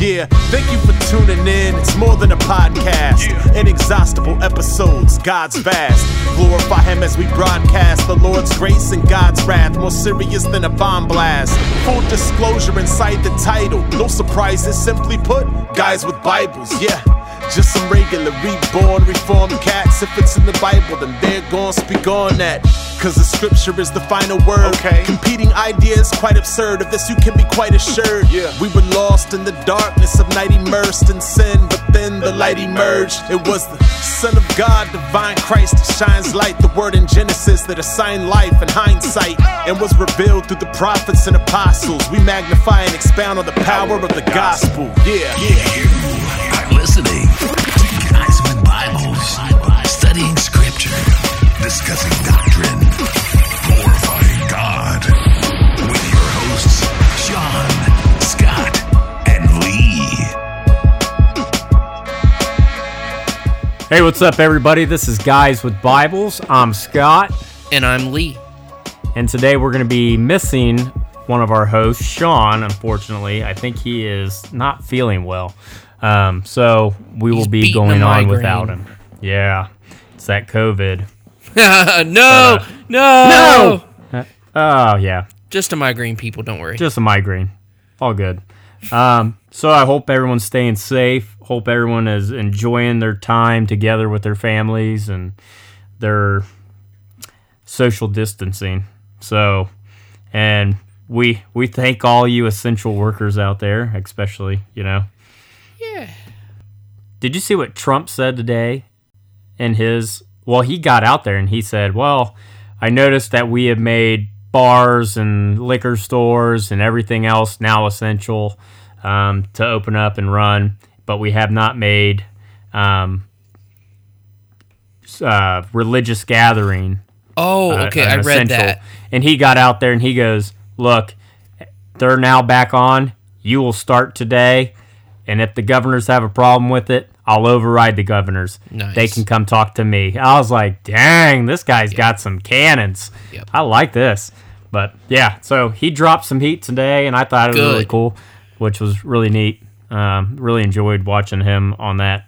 Yeah, thank you for tuning in. It's more than a podcast. Inexhaustible episodes, God's vast. Glorify Him as we broadcast the Lord's grace and God's wrath, more serious than a bomb blast. Full disclosure inside the title. No surprises, simply put, guys with Bibles, yeah. Just some regular, reborn, reformed cats. If it's in the Bible, then they're gonna speak on that. Cause the scripture is the final word. Okay. Competing ideas, quite absurd. Of this, you can be quite assured. Yeah. We were lost in the darkness of night, immersed in sin. But then the light emerged. It was the Son of God, divine Christ, that shines light. The word in Genesis that assigned life in hindsight and was revealed through the prophets and apostles. We magnify and expound on the power of the gospel. Yeah. Yeah, discussing doctrine, glorifying God, with your hosts, Sean, Scott, and Lee. Hey, what's up, everybody? This is Guys with Bibles. I'm Scott, And I'm Lee. and today we're going to be missing one of our hosts, Sean. Unfortunately, I think he is not feeling well, um, so we will be going on without him. Yeah, it's that COVID. no, uh, no, Oh yeah, Just a migraine, people. Don't worry. just a migraine. All good. Um, so I hope everyone's staying safe. Hope everyone is enjoying their time together with their families and their social distancing. So, and we we thank all you essential workers out there, especially you know. yeah. Did you see what Trump said today? In his well, he got out there and he said, "Well, I noticed that we have made bars and liquor stores and everything else now essential um, to open up and run, but we have not made um, uh, religious gathering Oh, uh, okay. I read essential. that. And he got out there and he goes, "Look, they're now back on. You will start today, and if the governors have a problem with it, I'll override the governors. Nice. They can come talk to me." I was like, "Dang, this guy's got some cannons. Yep. I like this." But yeah, so he dropped some heat today, and I thought it was really cool, which was really neat. Um, really enjoyed watching him on that.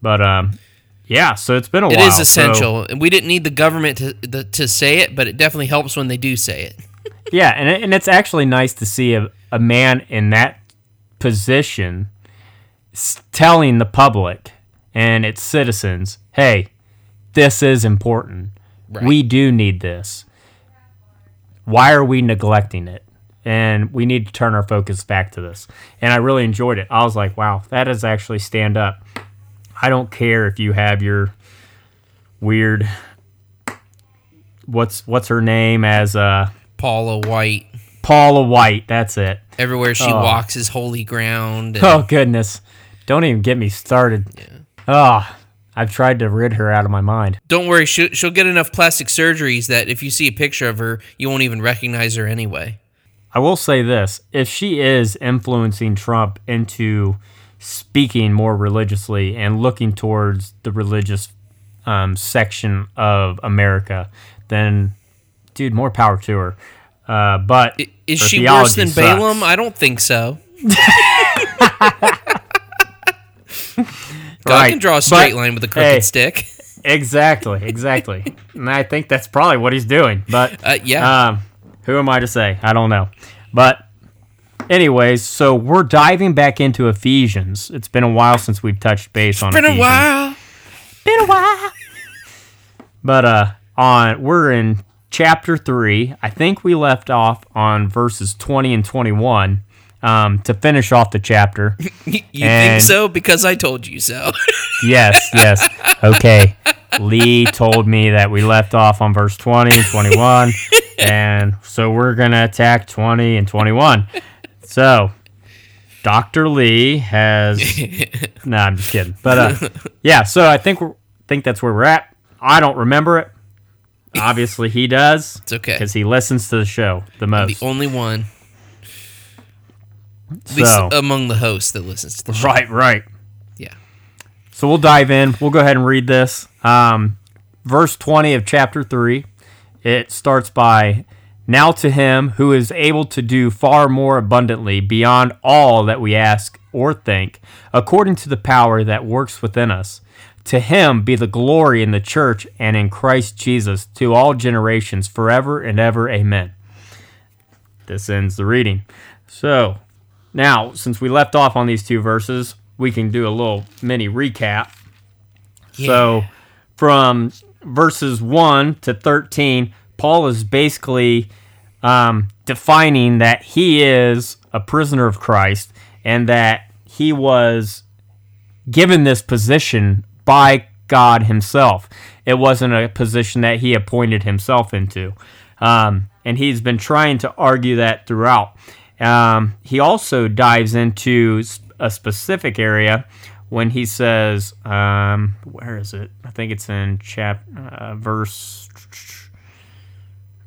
But um, yeah, so it's been a It while. is so- essential, and we didn't need the government to the, to say it, but it definitely helps when they do say it. Yeah, and it, and it's actually nice to see a, a man in that position telling the public and its citizens, "Hey, this is important. Right. We do need this. Why are we neglecting it? And we need to turn our focus back to this." And I really enjoyed it. I was like, "Wow, that is actually stand up." I don't care if you have your weird what's what's her name as uh Paula White, Paula White. That's it. everywhere she Oh. walks is holy ground. and- Oh goodness, don't even get me started. Oh, I've tried to rid her out of my mind. Don't worry, she'll, she'll get enough plastic surgeries that if you see a picture of her, you won't even recognize her anyway. I will say this: if she is influencing Trump into speaking more religiously and looking towards the religious um, section of America, then, dude, more power to her. Uh, but I- Is she worse than sucks. Balaam? I don't think so. God Right, can draw a straight but, line with a crooked hey, stick. Exactly, exactly. and I think that's probably what he's doing. But Uh, yeah. um, who am I to say? I don't know. But anyways, so we're diving back into Ephesians. It's been a while since we've touched base on Been a while. Been a while. But uh on we're in chapter 3. I think we left off on verses 20 and 21 um, to finish off the chapter. You think so? Because I told you so. Yes, yes. Okay. Lee told me that we left off on verse 20 and 21. and so we're going to attack 20 and 21. So, Dr. Lee has. no, I'm just kidding. But uh, yeah, so I think we're, think that's where we're at. I don't remember it. Obviously, he does. It's okay. Because he listens to the show the most. the only one, at least So- among the hosts that listens to the show. Right, right. Yeah. So we'll dive in. We'll go ahead and read this. Um, verse 20 of chapter 3. It starts by Now to him who is able to do far more abundantly beyond all that we ask or think, according to the power that works within us. To him be the glory in the church and in Christ Jesus to all generations, forever and ever. Amen. This ends the reading. So, now, since we left off on these two verses, we can do a little mini recap. So, from verses 1 to 13, Paul is basically um, defining that he is a prisoner of Christ and that he was given this position by God Himself. It wasn't a position that he appointed himself into. Um, and he's been trying to argue that throughout. Um, he also dives into a specific area when he says, um, where is it? I think it's in chap uh, verse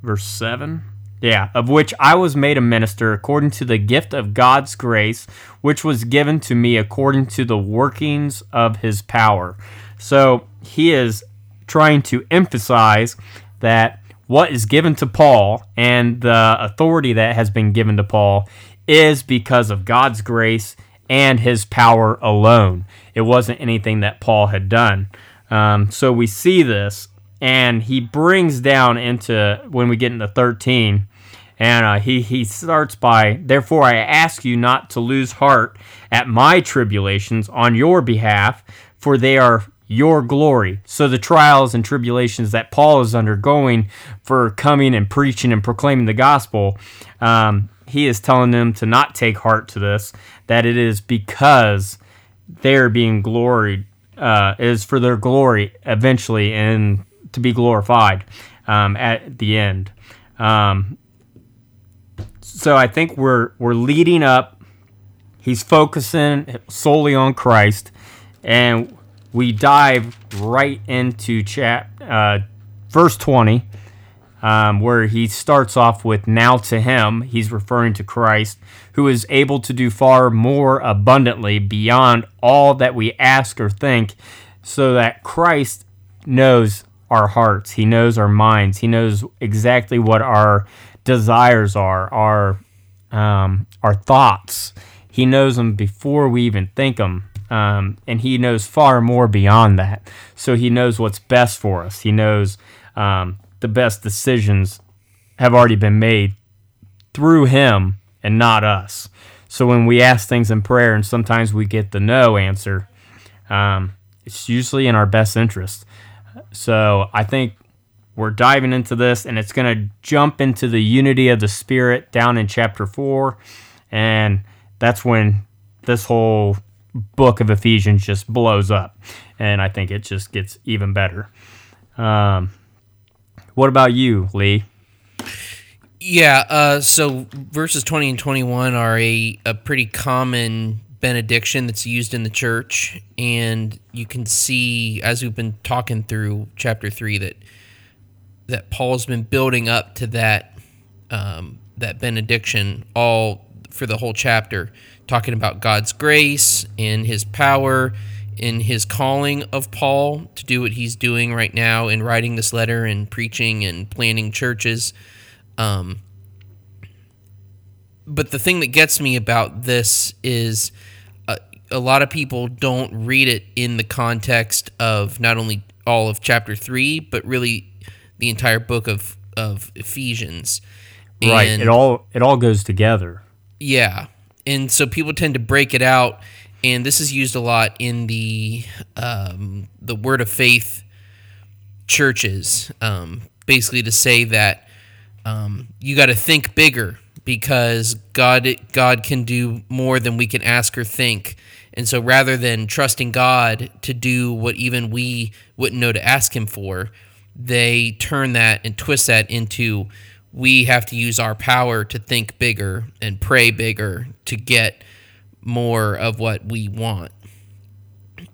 verse 7 yeah of which i was made a minister according to the gift of god's grace which was given to me according to the workings of his power so he is trying to emphasize that what is given to paul and the authority that has been given to paul is because of god's grace and his power alone. It wasn't anything that paul had done. Um, so we see this and he brings down into when we get into 13 and uh, he, he starts by therefore i ask you not to lose heart at my tribulations on your behalf for they are your glory so the trials and tribulations that paul is undergoing for coming and preaching and proclaiming the gospel um, he is telling them to not take heart to this that it is because they're being gloried uh, is for their glory eventually and to be glorified um, at the end. Um, so I think we're we're leading up. He's focusing solely on Christ, and we dive right into chap uh, verse twenty, um, where he starts off with "Now to Him." He's referring to Christ, who is able to do far more abundantly beyond all that we ask or think, so that Christ knows our hearts. He knows our minds. He knows exactly what our desires are, our um, our thoughts. He knows them before we even think them, um, and he knows far more beyond that. So he knows what's best for us. He knows um, the best decisions have already been made through him and not us. So when we ask things in prayer, and sometimes we get the no answer, um, it's usually in our best interest. So I think we're diving into this, and it's going to jump into the unity of the Spirit down in chapter 4. And that's when this whole book of Ephesians just blows up. And I think it just gets even better. Um, what about you, Lee? Yeah, uh, so verses 20 and 21 are a, a pretty common benediction that's used in the church. And you can see, as we've been talking through chapter 3, that that Paul's been building up to that um, that benediction all for the whole chapter, talking about God's grace and His power in His calling of Paul to do what he's doing right now in writing this letter and preaching and planting churches. Um, but the thing that gets me about this is uh, a lot of people don't read it in the context of not only all of chapter three, but really the entire book of of Ephesians. right. It all it all goes together. yeah. And so people tend to break it out, and this is used a lot in the um, the Word of Faith churches, um, basically to say that um, you got to think bigger because God God can do more than we can ask or think. And so rather than trusting God to do what even we wouldn't know to ask him for, they turn that and twist that into we have to use our power to think bigger and pray bigger to get more of what we want.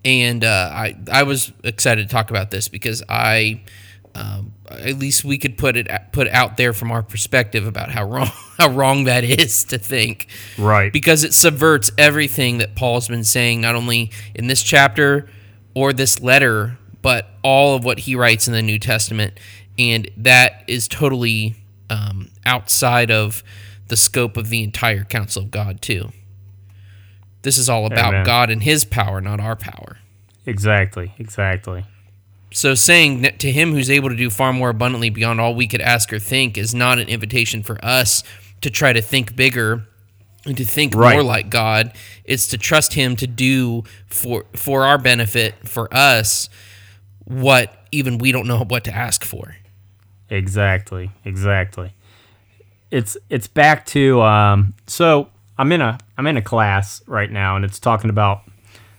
And uh, I I was excited to talk about this because I um, at least we could put it put out there from our perspective about how wrong how wrong that is to think Right. because it subverts everything that Paul's been saying, not only in this chapter or this letter, but all of what he writes in the New Testament. And that is totally um, outside of the scope of the entire counsel of God too. This is all about Amen. God and His power, not our power. Exactly. Exactly. So saying that to him who's able to do far more abundantly beyond all we could ask or think is not an invitation for us to try to think bigger and to think Right. more like God. It's to trust him to do for for our benefit, for us, what even we don't know what to ask for. Exactly. Exactly. It's it's back to um so I'm in a I'm in a class right now and it's talking about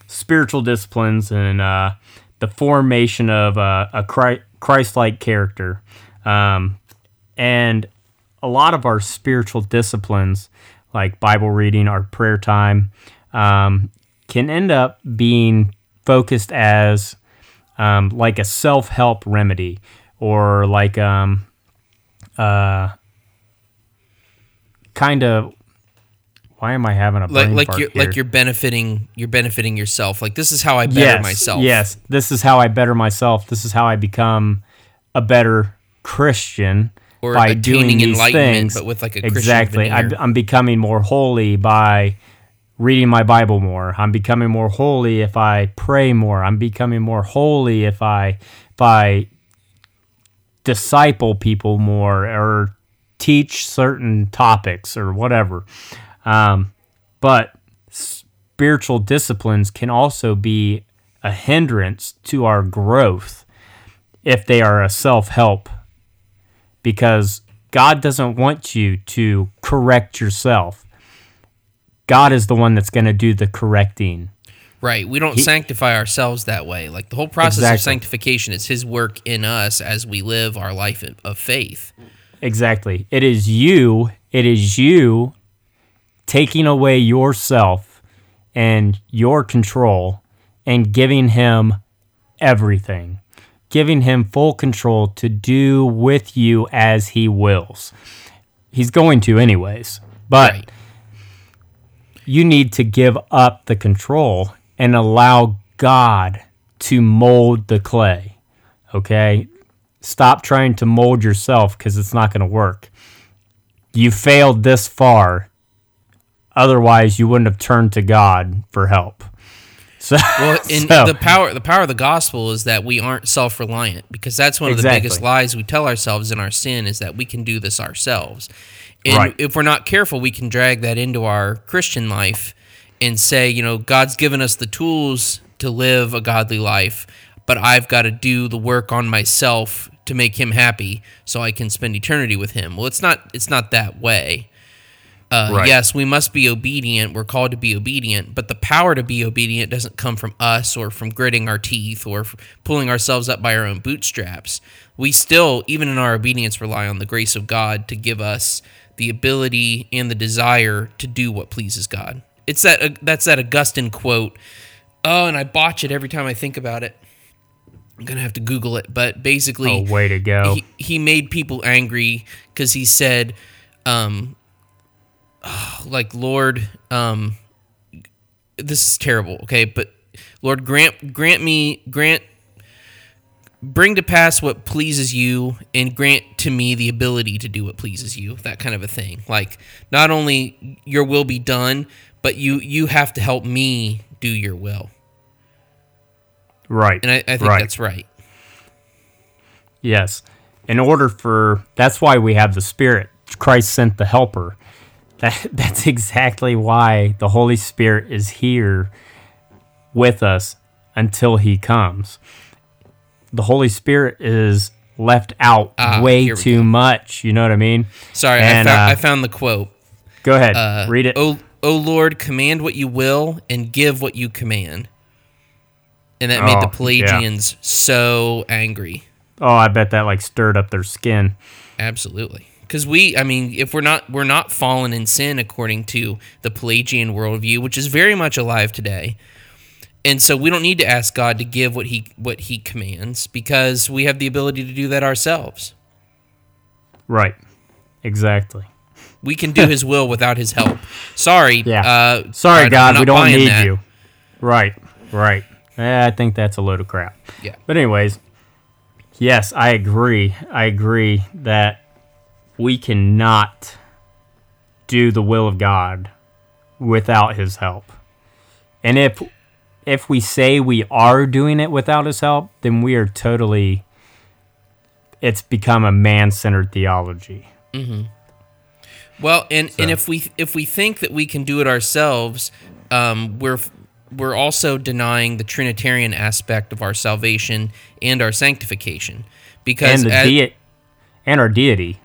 spiritual disciplines and uh the formation of uh, a Chri- Christ-like character. Um and a lot of our spiritual disciplines like Bible reading, our prayer time um can end up being focused as um, like a self-help remedy or like um uh kind of why am I having a Like brain like fart you're here? like you're benefiting you're benefiting yourself. Like this is how I better yes, myself. Yes, this is how I better myself. This is how I become a better Christian Or by doing these enlightenment, things. but with, like, a Christian exactly. I'm. I'm becoming more holy by reading my Bible more. I'm becoming more holy if I pray more. I'm becoming more holy if I if I disciple people more or teach certain topics or whatever. Um, but spiritual disciplines can also be a hindrance to our growth if they are a self help because God doesn't want you to correct yourself. God is the one that's going to do the correcting. Right. We don't sanctify ourselves that way. Like the whole process of sanctification is his work in us as we live our life of faith. Exactly. It is you, it is you taking away yourself and your control and giving him everything. Giving him full control to do with you as he wills. He's going to anyways. But Right. you need to give up the control and allow God to mold the clay. Okay? Stop trying to mold yourself because it's not going to work. You failed this far. Otherwise, you wouldn't have turned to God for help. So, Well, in so- the power the power of the gospel is that we aren't self-reliant because that's one of the biggest lies we tell ourselves in our sin is that we can do this ourselves. And Right. if we're not careful, we can drag that into our Christian life and say, you know, God's given us the tools to live a godly life, but I've got to do the work on myself to make him happy so I can spend eternity with him. Well, it's not it's not that way. Uh, Right. Yes, we must be obedient. We're called to be obedient, but the power to be obedient doesn't come from us or from gritting our teeth or pulling ourselves up by our own bootstraps. We still, even in our obedience, rely on the grace of God to give us the ability and the desire to do what pleases God. It's that uh, that's that Augustine quote. Oh, and I botch it every time I think about it. I'm gonna have to Google it, but basically, oh, way to go. he, he made people angry because he said, um, like, Lord, um, this is terrible, okay, but Lord, grant grant me grant bring to pass what pleases you and grant to me the ability to do what pleases you that kind of a thing like not only your will be done but you you have to help me do your will right. and i, I think right. that's right Yes. In order for that's why we have the Spirit. Christ sent the helper. That that's exactly why the Holy Spirit is here with us until he comes. The Holy Spirit is left out Ah, way too go. much. You know what I mean? sorry And, I, found, uh, I found the quote Go ahead. Uh, read it. O, o Lord, command what you will and give what you command. And that made Oh, the yeah. Pelagians so angry. Oh, I bet that like stirred up their skin. Absolutely. Because we, I mean, if we're not we're not fallen in sin according to the Pelagian worldview, which is very much alive today, and so we don't need to ask God to give what he what He commands because we have the ability to do that ourselves. Right. Exactly. We can do His will without His help. Sorry, Yeah. Uh, Sorry, God, we don't need that. you. Right, right. Eh, I think that's a load of crap. Yeah. But anyways, yes, I agree. I agree that we cannot do the will of God without his help. And if if we say we are doing it without his help, then we are totally it's become a man-centered theology. Well, and and if we if we think that we can do it ourselves, um, we're we're also denying the Trinitarian aspect of our salvation and our sanctification, because and the as- dei- and our deity.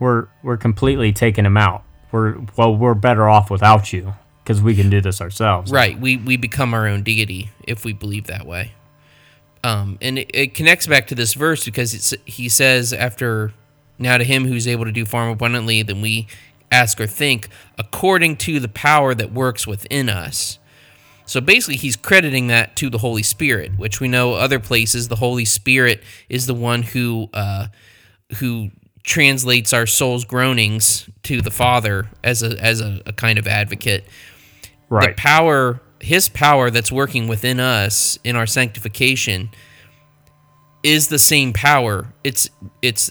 We're we're completely taking him out. We're well, we're better off without you because we can do this ourselves. right, we we become our own deity if we believe that way. Um, and it, it connects back to this verse because it's, he says after now to him who's able to do far more abundantly than we ask or think, according to the power that works within us. So basically, he's crediting that to the Holy Spirit, which we know other places the Holy Spirit is the one who uh, who translates our soul's groanings to the Father as a as a, a kind of advocate. Right. The power, His power that's working within us in our sanctification, is the same power. It's it's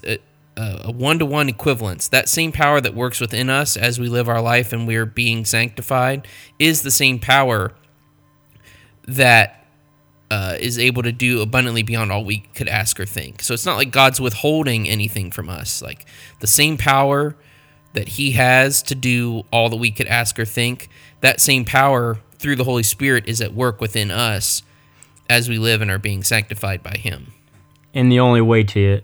a, one to one equivalence. That same power that works within us as we live our life and we're being sanctified is the same power that uh, is able to do abundantly beyond all we could ask or think. So it's not like God's withholding anything from us. Like the same power that He has to do all that we could ask or think, that same power through the Holy Spirit is at work within us as we live and are being sanctified by Him. and the only way to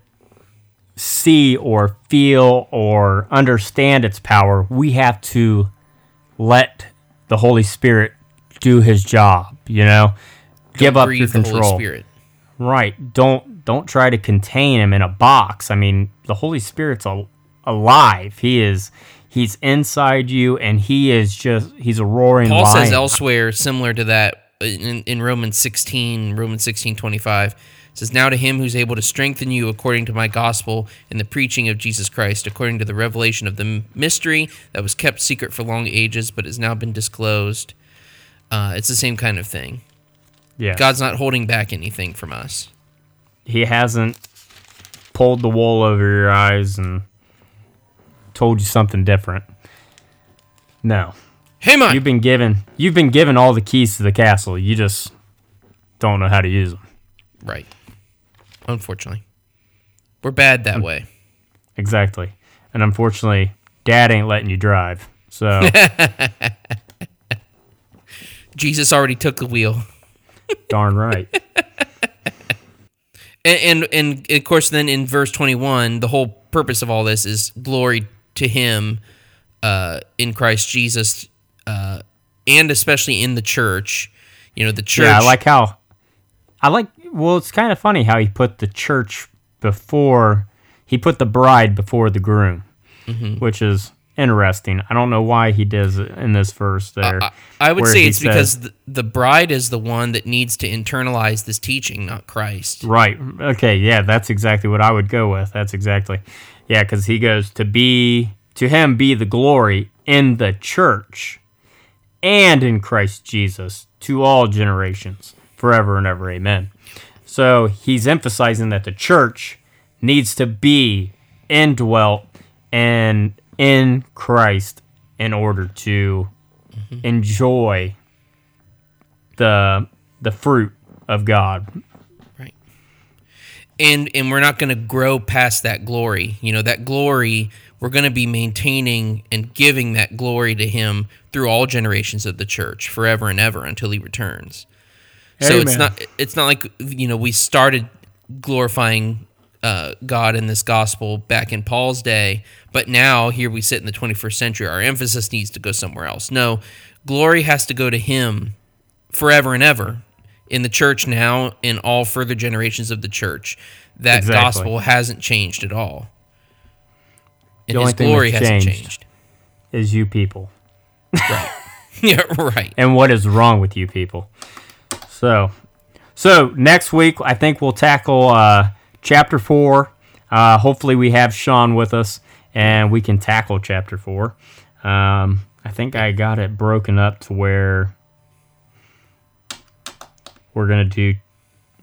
see or feel or understand its power, we have to let the Holy Spirit do his job, you know? Give up your control. Holy Spirit. Right. Don't don't try to contain him in a box. I mean, the Holy Spirit's al- alive. He is he's inside you and he is just he's a roaring Paul lion. says elsewhere, similar to that in, in Romans 16, Romans 16, 25, says, Now to him who's able to strengthen you according to my gospel and the preaching of Jesus Christ, according to the revelation of the mystery that was kept secret for long ages, but has now been disclosed. Uh, it's the same kind of thing. yeah. God's not holding back anything from us. he hasn't pulled the wool over your eyes and told you something different. No. Hey, man! You've been given you've been given all the keys to the castle. You just don't know how to use them. right. Unfortunately. We're bad that way. Exactly. And unfortunately, dad ain't letting you drive. So Jesus already took the wheel. darn right. And, and and of course, then in verse twenty one, the whole purpose of all this is glory to Him uh, in Christ Jesus, uh, and especially in the church. You know, the church. Yeah, I like how I like well, it's kind of funny how he put the church before he put the bride before the groom, Mm-hmm. which is interesting. I don't know why he does it in this verse there. I, I would say it's says- because the, the bride is the one that needs to internalize this teaching, not Christ. Right. Okay. Yeah, that's exactly what I would go with. That's exactly. Yeah, because he goes to be to him be the glory in the church and in Christ Jesus to all generations, forever and ever. Amen. So he's emphasizing that the church needs to be indwelt and in Christ in order to mm-hmm. enjoy the the fruit of God Right. And and we're not going to grow past that glory. You know, that glory we're going to be maintaining and giving that glory to him through all generations of the church forever and ever until he returns. So it's Amen. not it's not like you know we started glorifying uh, God in this gospel back in Paul's day, but now here we sit in the 21st century. Our emphasis needs to go somewhere else. No, glory has to go to Him forever and ever in the church now in all further generations of the church. That Exactly. gospel hasn't changed at all. And The only his thing glory that's hasn't changed. changed. is you people Right. yeah, right. and what is wrong with you people. So, so next week I think we'll tackle uh, chapter four. Uh, hopefully we have Sean with us and we can tackle chapter four. Um, I think I got it broken up to where we're gonna do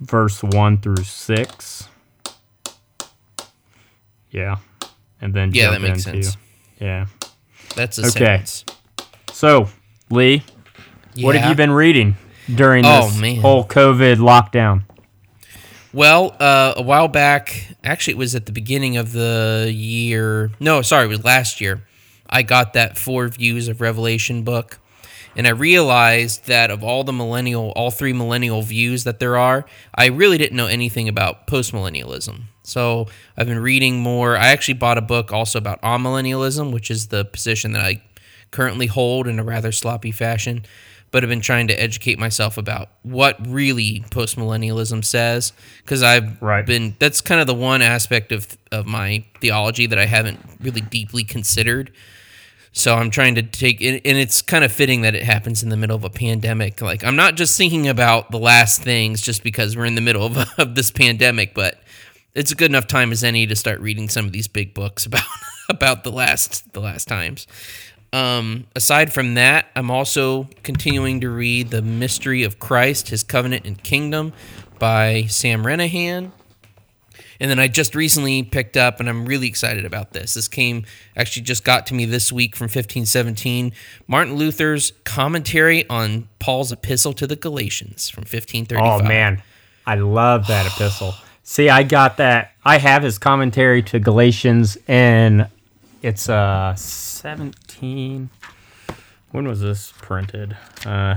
verse one through six. Yeah. and then Yeah, that makes into, sense. Yeah. That's a Okay. sentence. So, Lee, what have you been reading during Oh, this man. whole COVID lockdown? Well, uh, a while back, actually, it was at the beginning of the year. No, sorry, it was last year. I got that Four Views of Revelation book. And I realized that of all the millennial, all three millennial views that there are, I really didn't know anything about postmillennialism. So I've been reading more. I actually bought a book also about amillennialism, which is the position that I currently hold in a rather sloppy fashion. But I've been trying to educate myself about what really postmillennialism says, because I've Right. been. That's kind of the one aspect of of my theology that I haven't really deeply considered. So I'm trying to take, and and it's kind of fitting that it happens in the middle of a pandemic. Like I'm not just thinking about the last things just because we're in the middle of, of this pandemic, but it's a good enough time as any to start reading some of these big books about about the last the last times. Um, aside from that, I'm also continuing to read The Mystery of Christ, His Covenant and Kingdom by Sam Renihan. And then I just recently picked up, and I'm really excited about this. This came, actually, just got to me this week from 1517. Martin Luther's commentary on Paul's epistle to the Galatians from 1535. Oh man, I love that epistle. See, I got that. I have his commentary to Galatians, and it's uh seventeen. When was this printed? Uh,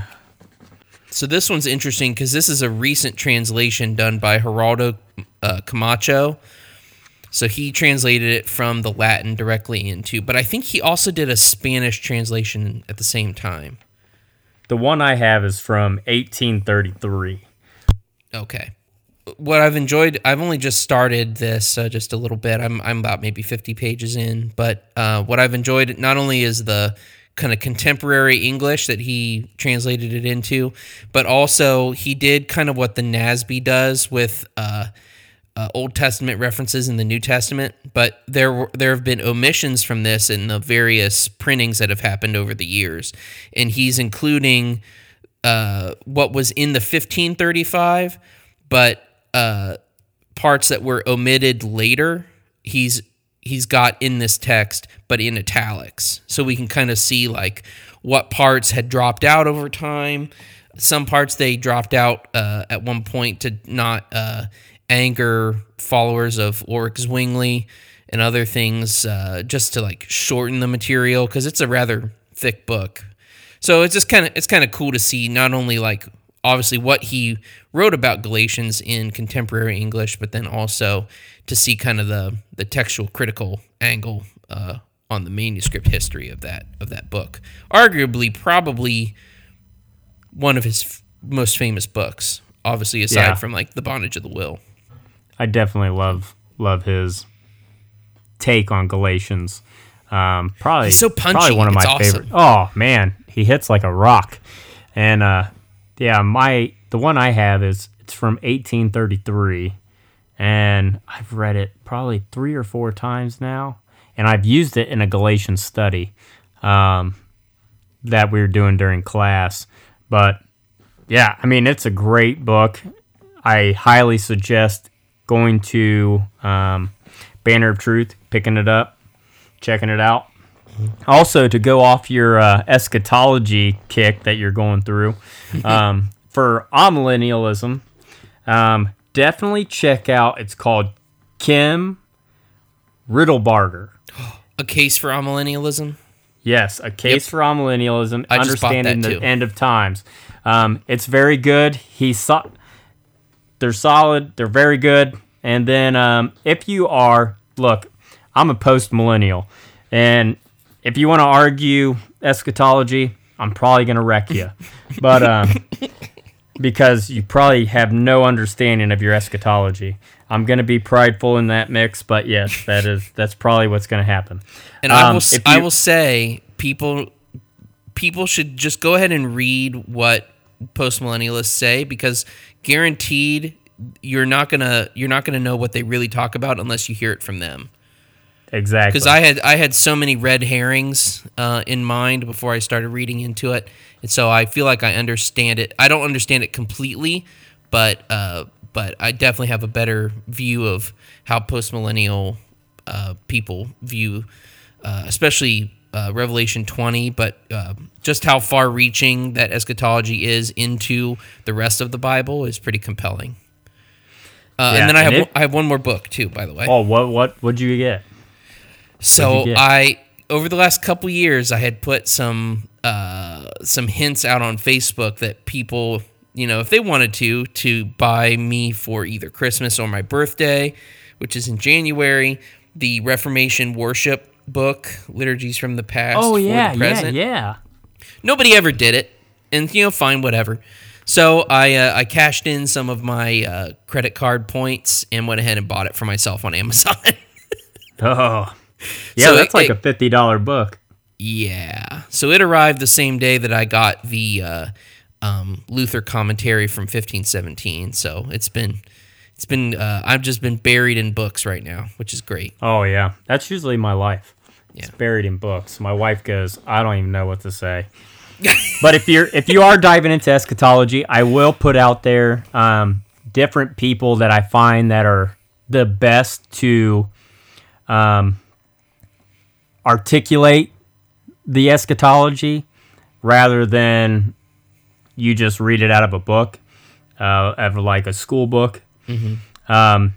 So this one's interesting because this is a recent translation done by Geraldo uh, Camacho. So he translated it from the Latin directly into, but I think he also did a Spanish translation at the same time. the one I have is from 1833. Okay. What I've enjoyed, I've only just started this uh, just a little bit. I'm I'm about maybe 50 pages in, but uh, what I've enjoyed not only is the kind of contemporary English that he translated it into, but also he did kind of what the NASB does with uh, uh, Old Testament references in the New Testament. But there there have been omissions from this in the various printings that have happened over the years, and he's including uh, what was in the 1535, but uh, parts that were omitted later, he's he's got in this text, but in italics, so we can kind of see like what parts had dropped out over time. Some parts they dropped out uh, at one point to not uh, anger followers of Ulrich Zwingli and other things, uh, just to like shorten the material because it's a rather thick book. So it's just kind of it's kind of cool to see not only like obviously what he wrote about Galatians in contemporary English, but then also to see kind of the the textual critical angle uh, on the manuscript history of that of that book. Arguably, probably one of his f- most famous books. Obviously, aside Yeah. from like the bondage of the will. I definitely love love his take on Galatians. Um, probably He's so Probably one of my It's awesome. favorite. Oh man, he hits like a rock. And uh, yeah, my the one I have is it's from 1833, and I've read it probably three or four times now, and I've used it in a Galatian study um, that we were doing during class. But yeah, I mean it's a great book. I highly suggest going to um, Banner of Truth, picking it up, checking it out. Also, to go off your uh, eschatology kick that you're going through, um, for amillennialism, um, definitely check out. It's called Kim Riddlebarger. A case for amillennialism. Yes, a case Yep. for amillennialism, I understanding the end of times. Um, it's very good. He's so- they're solid. They're very good. And then um, if you are, look, I'm a post millennial, and if you want to argue eschatology, I'm probably gonna wreck you. but um, because you probably have no understanding of your eschatology. I'm gonna be prideful in that mix, but yes, that is that's probably what's gonna happen. And I Um, will s- if I will say people people should just go ahead and read what postmillennialists say because guaranteed you're not gonna you're not gonna know what they really talk about unless you hear it from them. Exactly. Because I had I had so many red herrings uh, in mind before I started reading into it, and so I feel like I understand it. I don't understand it completely, but uh, but I definitely have a better view of how postmillennial uh, people view, uh, especially uh, Revelation 20, but uh, just how far reaching that eschatology is into the rest of the Bible is pretty compelling. Uh, Yeah, and then I have it- I have one more book too, by the way. Oh, what what what'd you get? So? I over the last couple years I had put some uh, some hints out on Facebook that people, you know, if they wanted to, to buy me for either Christmas or my birthday, which is in January, the Reformation worship book, Liturgies from the Past Oh for yeah, the Present. yeah, yeah. Nobody ever did it, and you know, fine, whatever. So I uh, I cashed in some of my uh, credit card points and went ahead and bought it for myself on Amazon. Oh, yeah. So that's it- like it- a fifty dollar book. Yeah. So it arrived the same day that I got the uh, um, Luther commentary from 1517. So it's been, it's been, uh, I've just been buried in books right now, which is great. Oh yeah, that's usually my life. It's buried in books. My wife goes, I don't even know what to say. but if you're if you are diving into eschatology, I will put out there um, different people that I find that are the best to um, articulate the eschatology rather than you just read it out of a book, uh, of like a school book. Um,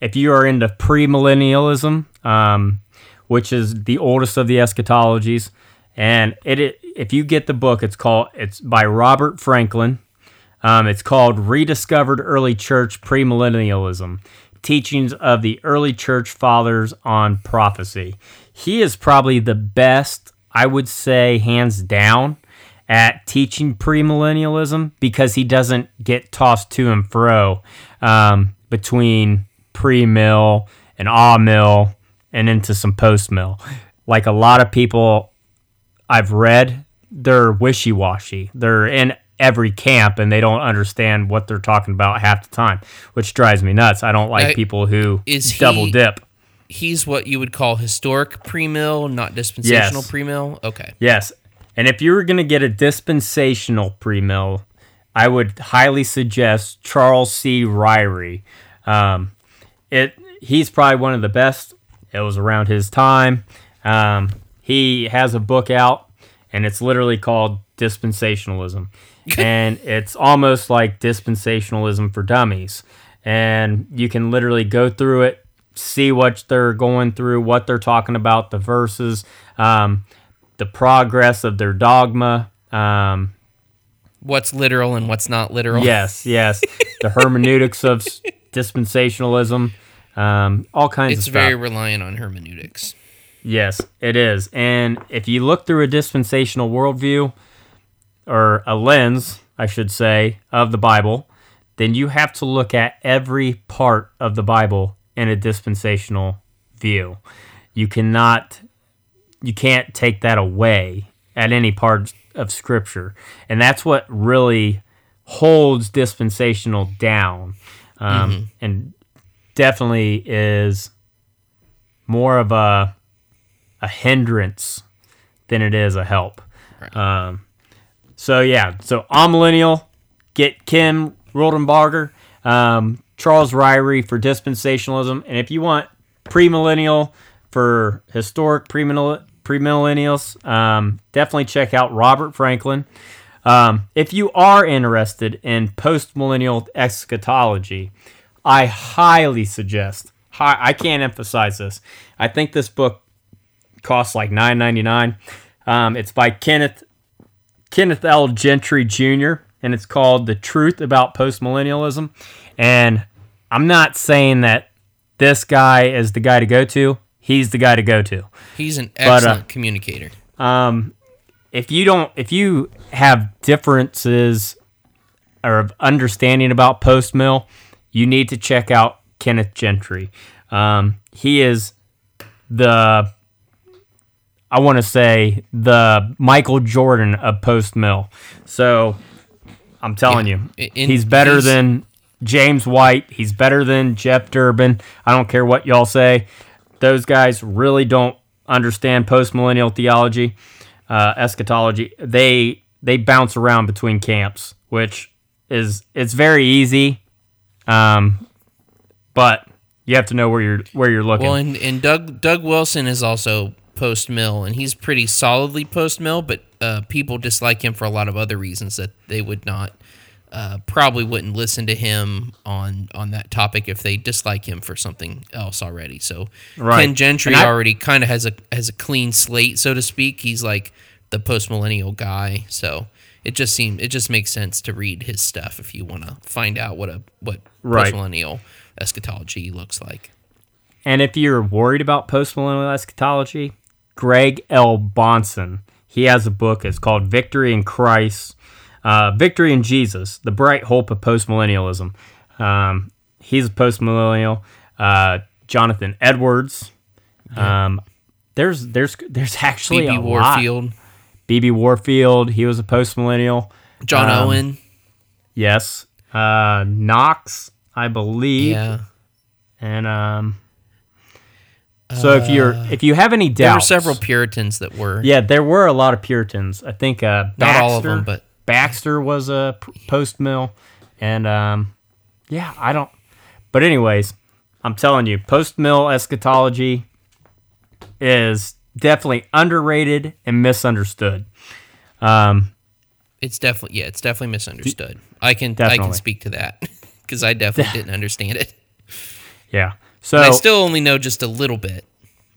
if you are into premillennialism, um, which is the oldest of the eschatologies, and it, it if you get the book, it's called it's by Robert Franklin. Um, it's called Rediscovered Early Church Premillennialism Teachings of the Early Church Fathers on Prophecy. He is probably the best, I would say, hands down, at teaching premillennialism because he doesn't get tossed to and fro um, between pre mill and ah mill and into some post mill. Like a lot of people I've read, they're wishy washy. They're in every camp and they don't understand what they're talking about half the time, which drives me nuts. I don't like Now, people who double he- dip. He's what you would call historic pre-mill, not dispensational Yes. pre-mill. Okay. Yes. And if you were going to get a dispensational pre mill, I would highly suggest Charles C. Ryrie. Um, it he's probably one of the best. It was around his time. Um, he has a book out, and it's literally called Dispensationalism, and it's almost like dispensationalism for dummies. And you can literally go through it, see what they're going through, what they're talking about, the verses, um, the progress of their dogma. Um, What's literal and what's not literal? Yes, yes. The hermeneutics of dispensationalism, um, all kinds It's of stuff. very reliant on hermeneutics. yes, it is. And if you look through a dispensational worldview, or a lens, I should say, of the Bible, then you have to look at every part of the Bible in a dispensational view. You cannot, you can't take that away at any part of Scripture, and that's what really holds dispensational down, um, and definitely is more of a a hindrance than it is a help. Um, so yeah, so amillennial, get Kim Riddlebarger, um, Charles Ryrie for dispensationalism, and if you want premillennial for historic premillennial premillennials, um, definitely check out Robert Franklin. Um, if you are interested in postmillennial eschatology, I highly suggest. Hi, I can't emphasize this. I think this book costs like nine ninety nine. Um, it's by Kenneth Kenneth L. Gentry Jr. and it's called "The Truth About Postmillennialism." And I'm not saying that this guy is the guy to go to. He's the guy to go to. He's an uh, excellent communicator. if you don't if you have differences or understanding about post mill you need to check out kenneth gentry um, he is the i want to say the michael jordan of post mill so i'm telling Yeah. you In- he's better he's- than james white. He's better than jeff durbin. I don't care what y'all say. Those guys really don't understand post millennial theology uh, eschatology, they they bounce around between camps, which is it's very easy, um, but You have to know where you're where you're looking. Well, and, and Doug Doug Wilson is also post mill, and he's pretty solidly post mill, but uh, people dislike him for a lot of other reasons that they would not uh, probably wouldn't listen to him on on that topic if they dislike him for something else already. So Right. Ken Gentry I- already kind of has a has a clean slate, so to speak. He's like the post millennial guy, so. It just seems it just makes sense to read his stuff if you want to find out what a what Right. post millennial eschatology looks like. And if you're worried about postmillennial eschatology, Greg L. Bahnsen, he has a book. It's called Victory in Christ, uh, Victory in Jesus, The Bright Hope of Postmillennialism. Um, he's a postmillennial. Uh, Jonathan Edwards. Um, there's there's there's actually B.B. a lot. Warfield, B.B. Warfield. He was a postmillennial. John Um, Owen, Yes. Uh, Knox, I believe. yeah. And um. So if you're if you have any doubts, There were several Puritans that were. Yeah, there were a lot of Puritans. I think uh, Not all of them, but- Baxter was a post mill, and um, yeah, I don't. But anyways, I'm telling you, post mill eschatology is definitely underrated and misunderstood. Um, It's definitely yeah, it's definitely misunderstood. I can I can speak to that because I definitely didn't understand it. yeah. So And I still only know just a little bit.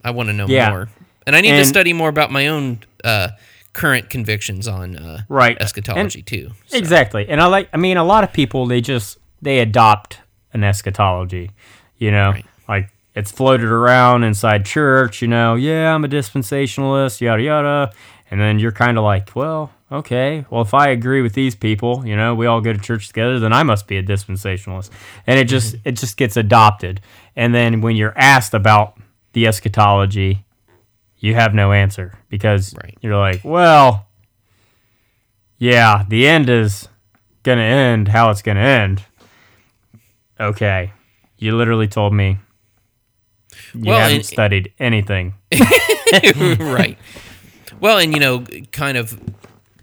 I want to know Yeah. more, and I need to study more about my own uh, current convictions on uh, Right. eschatology too. So, Exactly. And I like I mean a lot of people they just they adopt an eschatology, you know. Right. Like it's floated around inside church, you know, yeah, I'm a dispensationalist, yada yada. And then you're kind of like, well, okay. Well, if I agree with these people, you know, we all go to church together, then I must be a dispensationalist. And it just Mm-hmm. it just gets adopted. And then when you're asked about the eschatology, you have no answer because Right. you're like, well, yeah, the end is gonna end how it's gonna end. Okay, you literally told me you Well, haven't and- studied anything. right. Well, and you know, kind of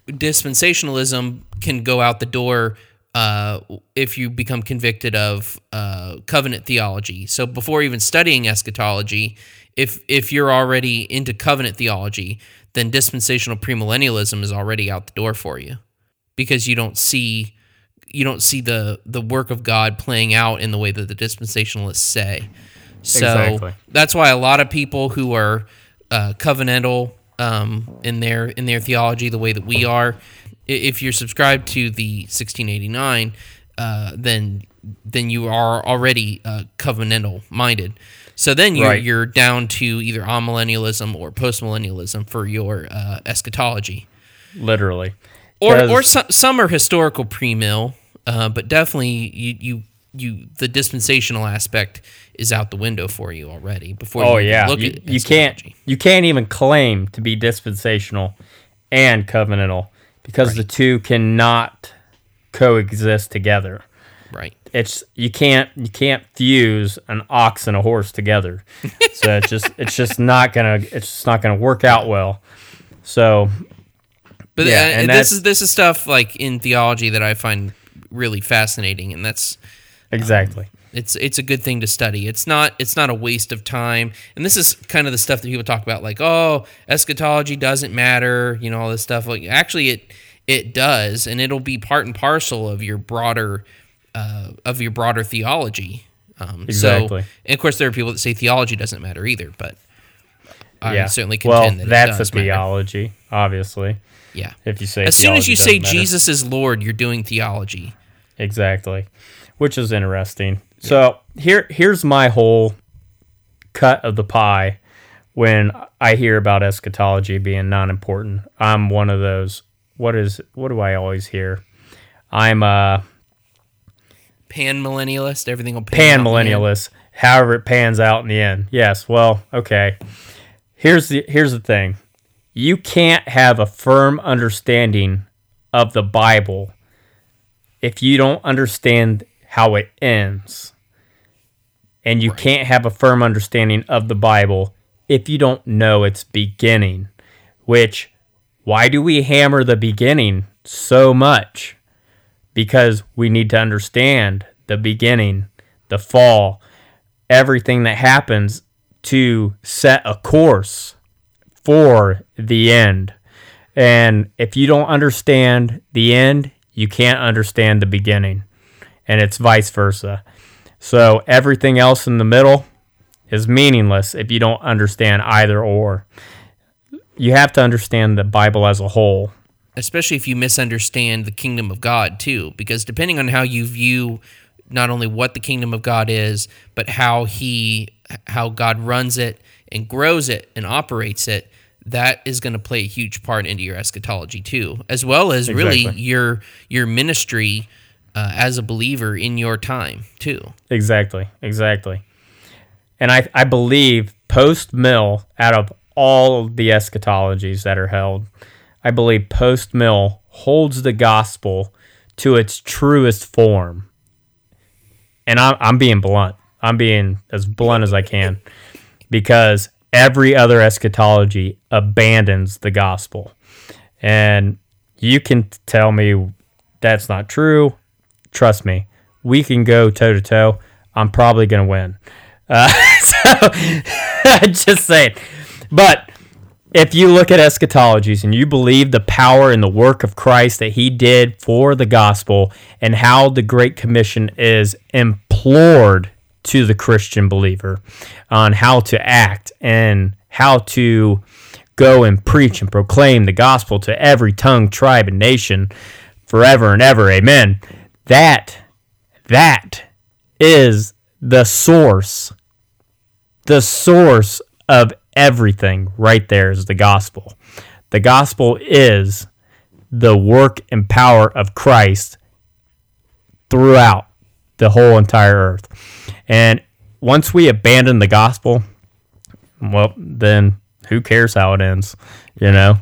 dispensationalism can go out the door uh, if you become convicted of uh, covenant theology. So before even studying eschatology, if if you're already into covenant theology, then dispensational premillennialism is already out the door for you because you don't see you don't see the the work of God playing out in the way that the dispensationalists say. So Exactly. that's why a lot of people who are uh, covenantal um, in their in their theology, the way that we are, if you're subscribed to the 1689, uh, then then you are already uh, covenantal minded. So then you're, Right. you're down to either amillennialism or postmillennialism for your uh, eschatology Literally, or or some, some are historical pre-mill, uh, but definitely you you you the dispensational aspect is out the window for you already before. oh you yeah, look you, at you can't you can't even claim to be dispensational and covenantal because the two cannot coexist together. Right. it's you can't you can't fuse an ox and a horse together. so it's just it's just not gonna it's just not gonna work out well. So But Yeah, uh, and this is this is stuff like in theology that I find really fascinating, and that's exactly. it's it's a good thing to study. It's not it's not a waste of time. And this is kind of the stuff that people talk about, like oh, eschatology doesn't matter, you know, all this stuff. Like actually, it it does, and it'll be part and parcel of your broader uh, of your broader theology. Um, Exactly. So, and of course, there are people that say theology doesn't matter either, but I yeah. certainly well, contend that that's a does matter. theology, obviously. Yeah. If you say As soon as you say matter. Jesus is Lord, you're doing theology. Exactly. Which is interesting. So here here's my whole cut of the pie when I hear about eschatology being non important. I'm one of those what is what do I always hear? I'm uh Pan millennialist, everything will pan, pan out in the end. millennialist, however it pans out in the end. Yes, well, okay. Here's the here's the thing. You can't have a firm understanding of the Bible if you don't understand how it ends. And you can't have a firm understanding of the Bible if you don't know its beginning. Which why do we hammer the beginning so much? Because we need to understand the beginning, the fall, everything that happens to set a course for the end. And if you don't understand the end, you can't understand the beginning. And it's vice versa. So everything else in the middle is meaningless if you don't understand either or. You have to understand the Bible as a whole. Especially if you misunderstand the kingdom of God too, because depending on how you view not only what the kingdom of God is, but how he how God runs it and grows it and operates it, that is going to play a huge part into your eschatology too, as well as really your your ministry uh, as a believer in your time too. Exactly, exactly. And I, I believe post mill, out of all of the eschatologies that are held, I believe post mill holds the gospel to its truest form. And I'm, I'm being blunt. I'm being as blunt as I can because every other eschatology abandons the gospel. And you can tell me that's not true. Trust me, we can go toe to toe. I'm probably going to win. Uh, so, just saying. But if you look at eschatologies and you believe the power and the work of Christ that he did for the gospel and how the Great Commission is implored to the Christian believer on how to act and how to go and preach and proclaim the gospel to every tongue, tribe, and nation forever and ever. Amen. That, that is the source the source of everything right there is the gospel. The gospel is the work and power of Christ throughout the whole entire earth. And once we abandon the gospel, well, then who cares how it ends, you know?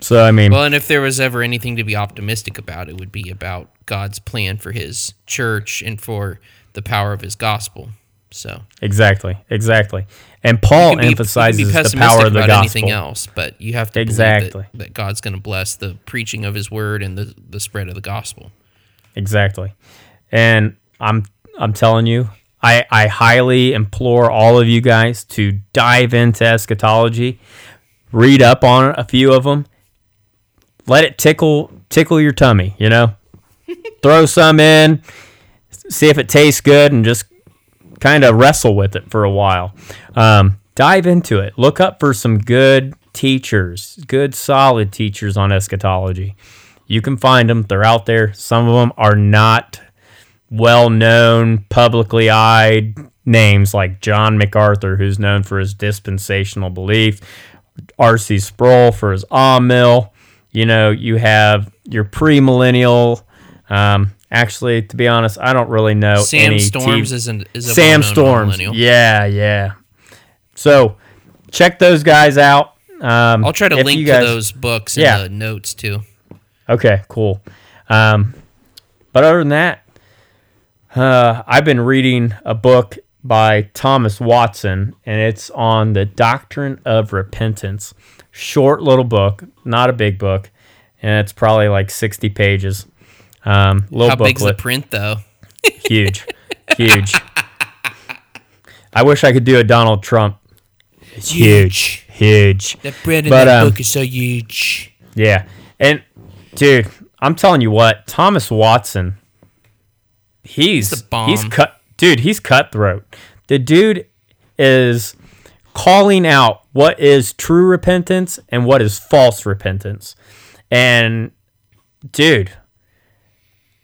So, I mean, Well, and if there was ever anything to be optimistic about, it would be about God's plan for His church and for the power of His gospel. So exactly, exactly. And Paul be- you can be emphasizes the power of the gospel. anything else, but you have to Exactly. believe that, that God's going to bless the preaching of His word and the the spread of the gospel. Exactly. And I'm I'm telling you, I, I highly implore all of you guys to dive into eschatology, read up on a few of them, let it tickle tickle your tummy, you know? Throw some in, see if it tastes good and just kind of wrestle with it for a while. Um, dive into it. Look up for some good teachers, good solid teachers on eschatology. You can find them. They're out there. Some of them are not well known, publicly eyed names like John MacArthur, who's known for his dispensational belief, R.C. Sproul for his amill. You know, you have your premillennial. Um, actually, to be honest, I don't really know Sam Storms TV is, an, is a Sam Storms. millennial. Yeah, yeah. So check those guys out. Um, I'll try to link guys- to those books in Yeah. the notes too. Okay, cool. Um, but other than that, uh, I've been reading a book by Thomas Watson, and it's on the doctrine of repentance. Short little book, not a big book, and it's probably like sixty pages. Um, little How big's the print though? huge, huge. I wish I could do a Donald Trump. It's huge, huge. That bread in But, that um, book is so huge. Yeah. And dude, I'm telling you what, Thomas Watson, he's bomb. he's cut dude, he's cutthroat. The dude is calling out what is true repentance and what is false repentance. And dude,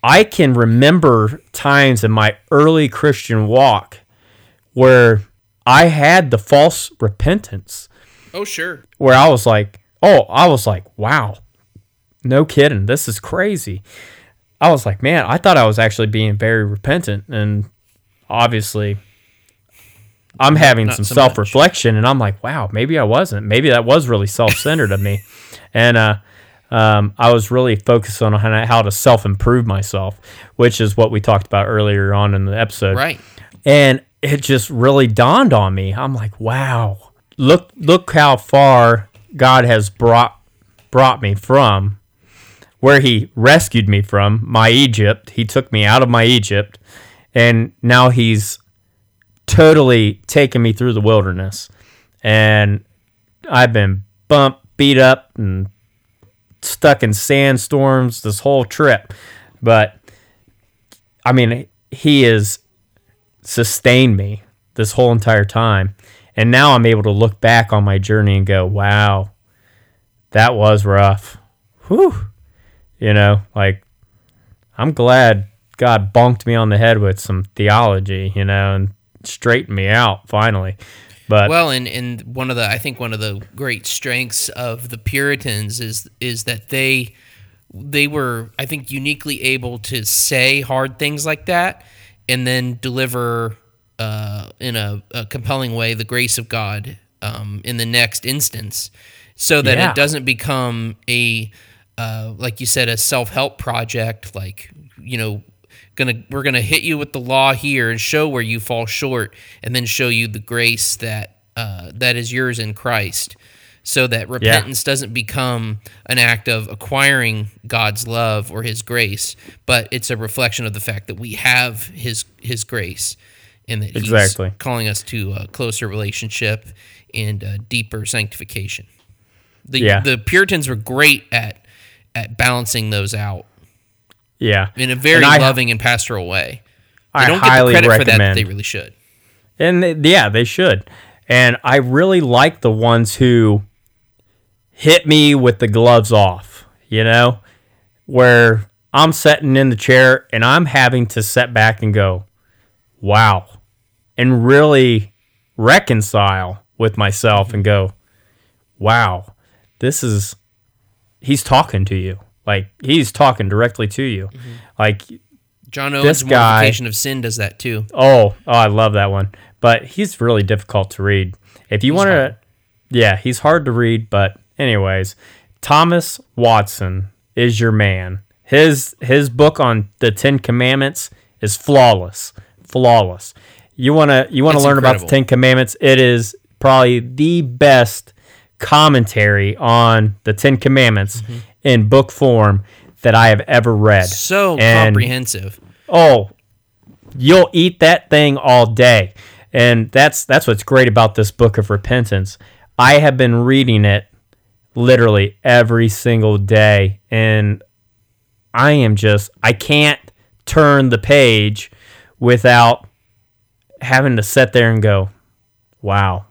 I can remember times in my early Christian walk where I had the false repentance Oh sure. where I was like, oh, I was like, wow, no kidding, this is crazy. I was like, man, I thought I was actually being very repentant, and obviously, I'm having not some so self reflection, and I'm like, wow, maybe I wasn't. Maybe that was really self centered of me, and uh, um, I was really focused on how to self improve myself, which is what we talked about earlier on in the episode Right. and it just really dawned on me. I'm like, wow, look look how far God has brought brought me from where he rescued me from my Egypt. He took me out of my Egypt and now he's totally taken me through the wilderness. And I've been bumped, beat up, and stuck in sandstorms this whole trip. But I mean, he has sustained me this whole entire time. And now I'm able to look back on my journey and go, wow, that was rough. Whew. You know, like, I'm glad God bonked me on the head with some theology, you know, and straightened me out finally. But Well, and, and one of the I think one of the great strengths of the Puritans is is that they they were I think uniquely able to say hard things like that and then deliver uh, in a, a compelling way the grace of God um, in the next instance, so that Yeah. it doesn't become a uh, like you said a self help project like you know gonna we're gonna hit you with the law here and show where you fall short and then show you the grace that uh, that is yours in Christ so that repentance doesn't become an act of acquiring God's love or his grace but it's a reflection of the fact that we have his his grace and that Exactly. he's calling us to a closer relationship and uh, deeper sanctification the Yeah. the Puritans were great at at balancing those out yeah. in a very And I- loving and pastoral way. They I don't get the highly credit for that recommend. they really should. And they, yeah, they should. And I really like the ones who hit me with the gloves off, you know, where I'm sitting in the chair and I'm having to sit back and go, wow, and really reconcile with myself and go, wow, this is, he's talking to you. Like, he's talking directly to you. Like, John Owen's This guy- of Sin does that too. Oh, oh, I love that one. But he's really difficult to read. If you want to, yeah, he's hard to read. But anyways, Thomas Watson is your man. His his book on the Ten Commandments is flawless, flawless. You wanna you wanna It's learn about the. Ten Commandments? It is probably the best commentary on the Ten Commandments Mm-hmm. In book form that I have ever read. So And- comprehensive. oh you'll eat that thing all day and that's that's what's great about this book of repentance i have been reading it literally every single day and i am just i can't turn the page without having to sit there and go wow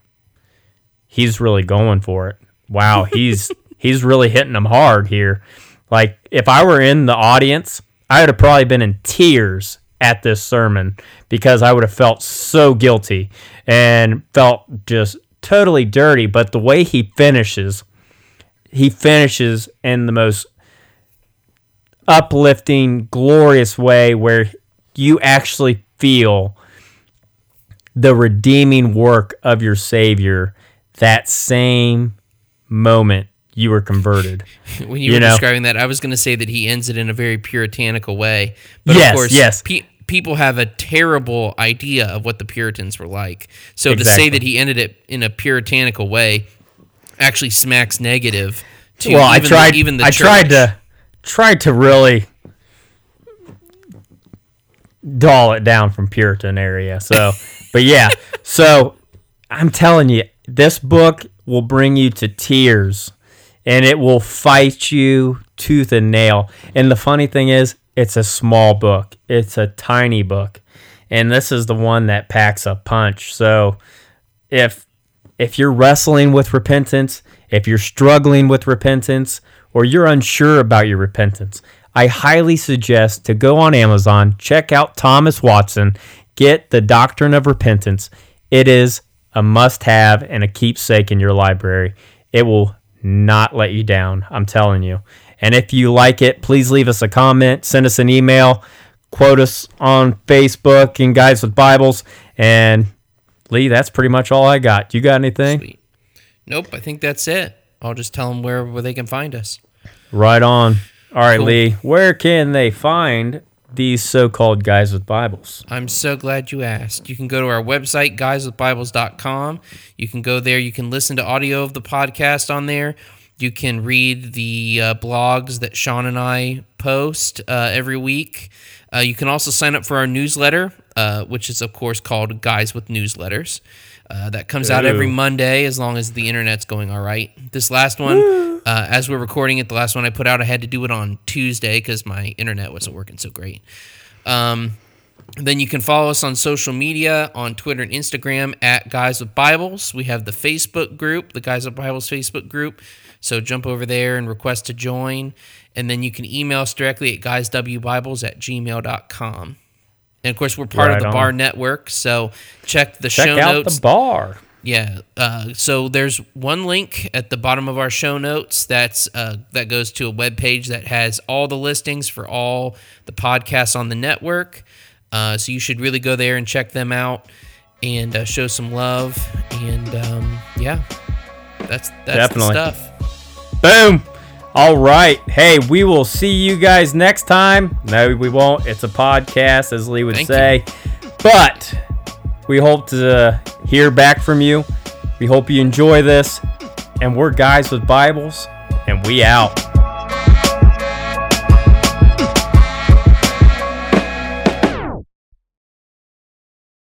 he's really going for it wow he's he's really hitting them hard here. Like if i were in the audience i would have probably been in tears at this sermon because i would have felt so guilty and felt just totally dirty. But the way he finishes he finishes in the most uplifting glorious way where you actually feel the redeeming work of your savior that same moment you were converted When you, You were know. describing that, I was going to say that he ends it in a very puritanical way. But Yes, of course, yes. pe- people have a terrible idea of what the Puritans were like. So to say that he ended it in a puritanical way actually smacks negative to well, even I tried. the, even the I tried to tried to really doll it down from Puritan area. So, but yeah. So I'm telling you, this book will bring you to tears, and it will fight you tooth and nail. And the funny thing is, it's a small book. It's a tiny book, and this is the one that packs a punch. So if if you're wrestling with repentance, if you're struggling with repentance, or you're unsure about your repentance, I highly suggest to go on Amazon, check out Thomas Watson, get the Doctrine of Repentance. It is a must have and a keepsake in your library. It will not let you down, I'm telling you. And if you like it, please leave us a comment, send us an email, quote us on Facebook and Guys with Bibles. And Lee, that's pretty much all I got. You got anything? Sweet. Nope, I think that's it. I'll just tell them where, where they can find us. Right on. All right, Cool. Lee, where can they find these so called guys with Bibles? I'm so glad you asked. You can go to our website, guyswithbibles.com. You can go there. You can listen to audio of the podcast on there. You can read the uh, blogs that Sean and I post uh, every week. Uh, you can also sign up for our newsletter, uh, which is, of course, called Guys with Newsletters. Uh, that comes out every Monday as long as the internet's going all right. This last one, uh, as we're recording it, the last one I put out, I had to do it on Tuesday because my internet wasn't working so great. Um, then you can follow us on social media on Twitter and Instagram at Guys with Bibles. We have the Facebook group, the Guys with Bibles Facebook group. So jump over there and request to join. And then you can email us directly at guyswbibles at gmail.com. And of course, we're part Right of the on. Bar Network. So check the Check show out notes. the bar. Yeah. Uh, so there's one link at the bottom of our show notes that's uh, that goes to a web page that has all the listings for all the podcasts on the network. Uh, so you should really go there and check them out and uh, show some love. And um, yeah, that's that's Definitely. stuff. Boom. All right. Hey, we will see you guys next time. No, we won't. It's a podcast, as Lee would Thank say. But we hope to uh, hear back from you. We hope you enjoy this. And we're guys with Bibles, and we out.